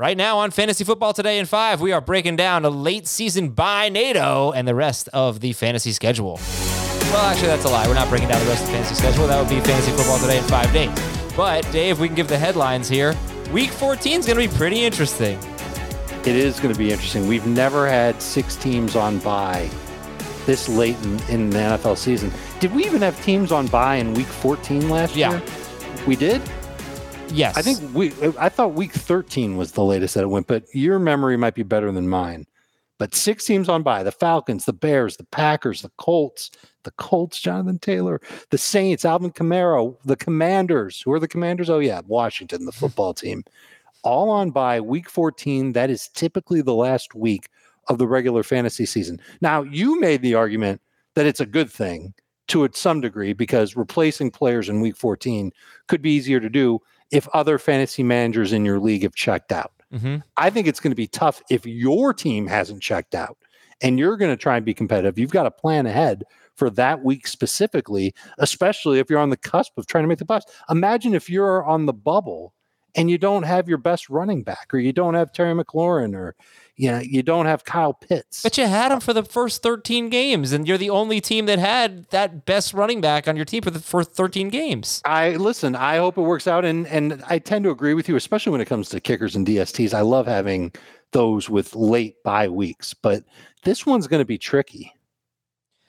Right now on Fantasy Football Today in 5, we are breaking down a late season by NATO and the rest of the fantasy schedule. Well, actually, that's a lie. We're not breaking down the rest of the fantasy schedule. That would be Fantasy Football Today in 5 days. But, Dave, we can give the headlines here. Week 14 is going to be pretty interesting. It is going to be interesting. We've never had six teams on bye this late in, in the NFL season. Did we even have teams on bye in week 14 last year? Yeah. year? We did? Yes. I think we I thought week 13 was the latest that it went, but your memory might be better than mine. But six teams on by the Falcons, the Bears, the Packers, the Colts, the Colts, Jonathan Taylor, the Saints, Alvin Kamara, the Commanders. Who are the Commanders? Oh, yeah, Washington, the football team. All on by week 14. That is typically the last week of the regular fantasy season. Now, you made the argument that it's a good thing to some degree because replacing players in week 14 could be easier to do if other fantasy managers in your league have checked out. hmm I think it's going to be tough if your team hasn't checked out and you're going to try and be competitive. You've got to plan ahead for that week specifically, especially if you're on the cusp of trying to make the playoffs. Imagine if you're on the bubble and you don't have your best running back or you don't have Terry McLaurin or you, know, you don't have Kyle Pitts. But you had him for the first 13 games, and you're the only team that had that best running back on your team for the first 13 games. I listen. I hope it works out, and and I tend to agree with you, especially when it comes to kickers and DSTs. I love having those with late bye weeks, but this one's going to be tricky.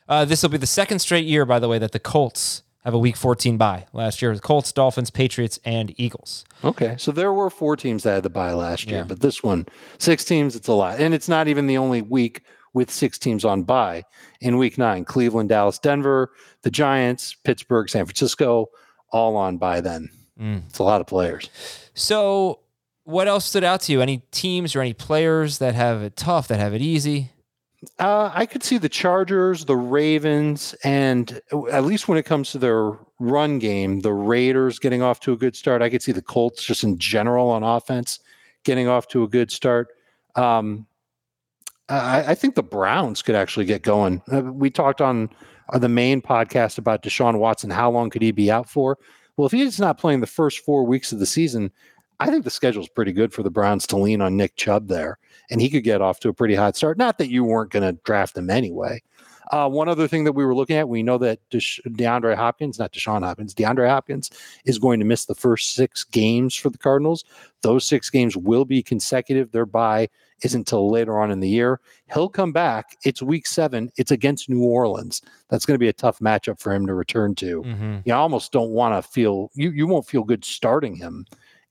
Uh, this will be the second straight year, by the way, that the Colts have a Week 14 bye. Last year, the Colts, Dolphins, Patriots, and Eagles. Okay, so there were four teams that had the bye last year, Yeah. but this one, six teams, it's a lot, and it's not even the only week with six teams on bye. In week nine, Cleveland, Dallas, Denver, the Giants, Pittsburgh, San Francisco, all on bye. Then Mm. it's a lot of players. So, what else stood out to you? Any teams or any players that have it tough, that have it easy? Uh, I could see the Chargers, the Ravens, and at least when it comes to their run game, the Raiders getting off to a good start. I could see the Colts just in general on offense getting off to a good start. Um, I, I think the Browns could actually get going. Uh, we talked on uh, the main podcast about Deshaun Watson. How long could he be out for? Well, if he's not playing the first four weeks of the season, I think the schedule's pretty good for the Browns to lean on Nick Chubb there, and he could get off to a pretty hot start. Not that you weren't going to draft him anyway. Uh, one other thing that we were looking at, we know that DeAndre Hopkins, not Deshaun Hopkins, DeAndre Hopkins is going to miss the first six games for the Cardinals. Those six games will be consecutive. Their bye isn't until later on in the year. He'll come back. It's week seven. It's against New Orleans. That's going to be a tough matchup for him to return to Mm-hmm. you almost don't want to feel you you won't feel good starting him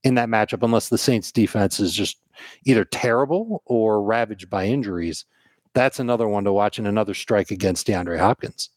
in that matchup unless the Saints defense is just either terrible or ravaged by injuries. That's another one to watch and another strike against DeAndre Hopkins.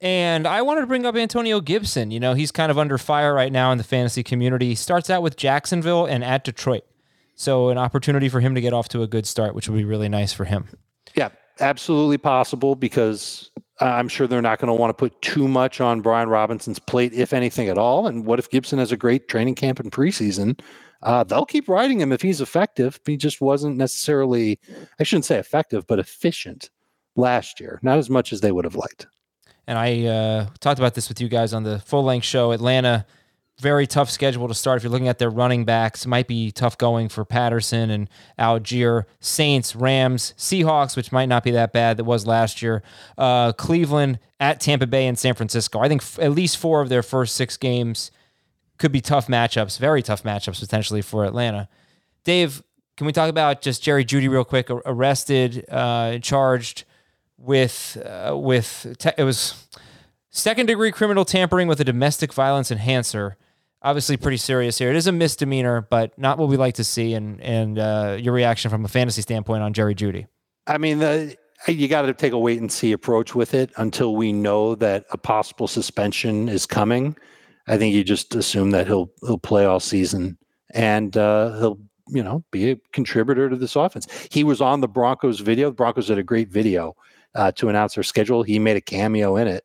And I wanted to bring up Antonio Gibson. You know, he's kind of under fire right now in the fantasy community. He starts out with Jacksonville and at Detroit. So, an opportunity for him to get off to a good start, which would be really nice for him. Yeah, absolutely possible because I'm sure they're not going to want to put too much on Brian Robinson's plate, if anything at all. And what if Gibson has a great training camp in preseason? Uh, they'll keep riding him if he's effective. He just wasn't necessarily, I shouldn't say effective, but efficient last year. Not as much as they would have liked. And I uh, talked about this with you guys on the full length show. Atlanta, very tough schedule to start. If you're looking at their running backs, might be tough going for Patterson and Allgeier. Saints, Rams, Seahawks, which might not be that bad. That was last year. Uh, Cleveland at Tampa Bay and San Francisco. I think f- at least four of their first six games could be tough matchups, very tough matchups potentially for Atlanta. Dave, can we talk about just Jerry Jeudy real quick? Arrested, uh, charged with uh, with te- it was second degree criminal tampering with a domestic violence enhancer. Obviously, pretty serious here. It is a misdemeanor, but not what we like to see. And and uh, your reaction from a fantasy standpoint on Jerry Jeudy. I mean, the, you got to take a wait and see approach with it until we know that a possible suspension is coming. I think you just assume that he'll he'll play all season and uh, he'll you know be a contributor to this offense. He was on the Broncos video. The Broncos did a great video uh, to announce their schedule. He made a cameo in it.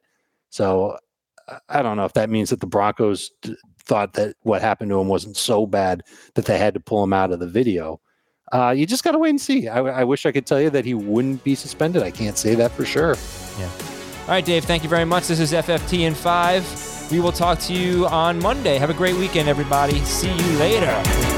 So I don't know if that means that the Broncos d- thought that what happened to him wasn't so bad that they had to pull him out of the video. Uh, you just got to wait and see. I, I, wish I could tell you that he wouldn't be suspended. I can't say that for sure. Yeah. All right, Dave, thank you very much. This is FFT in five. We will talk to you on Monday. Have a great weekend, everybody. See you later.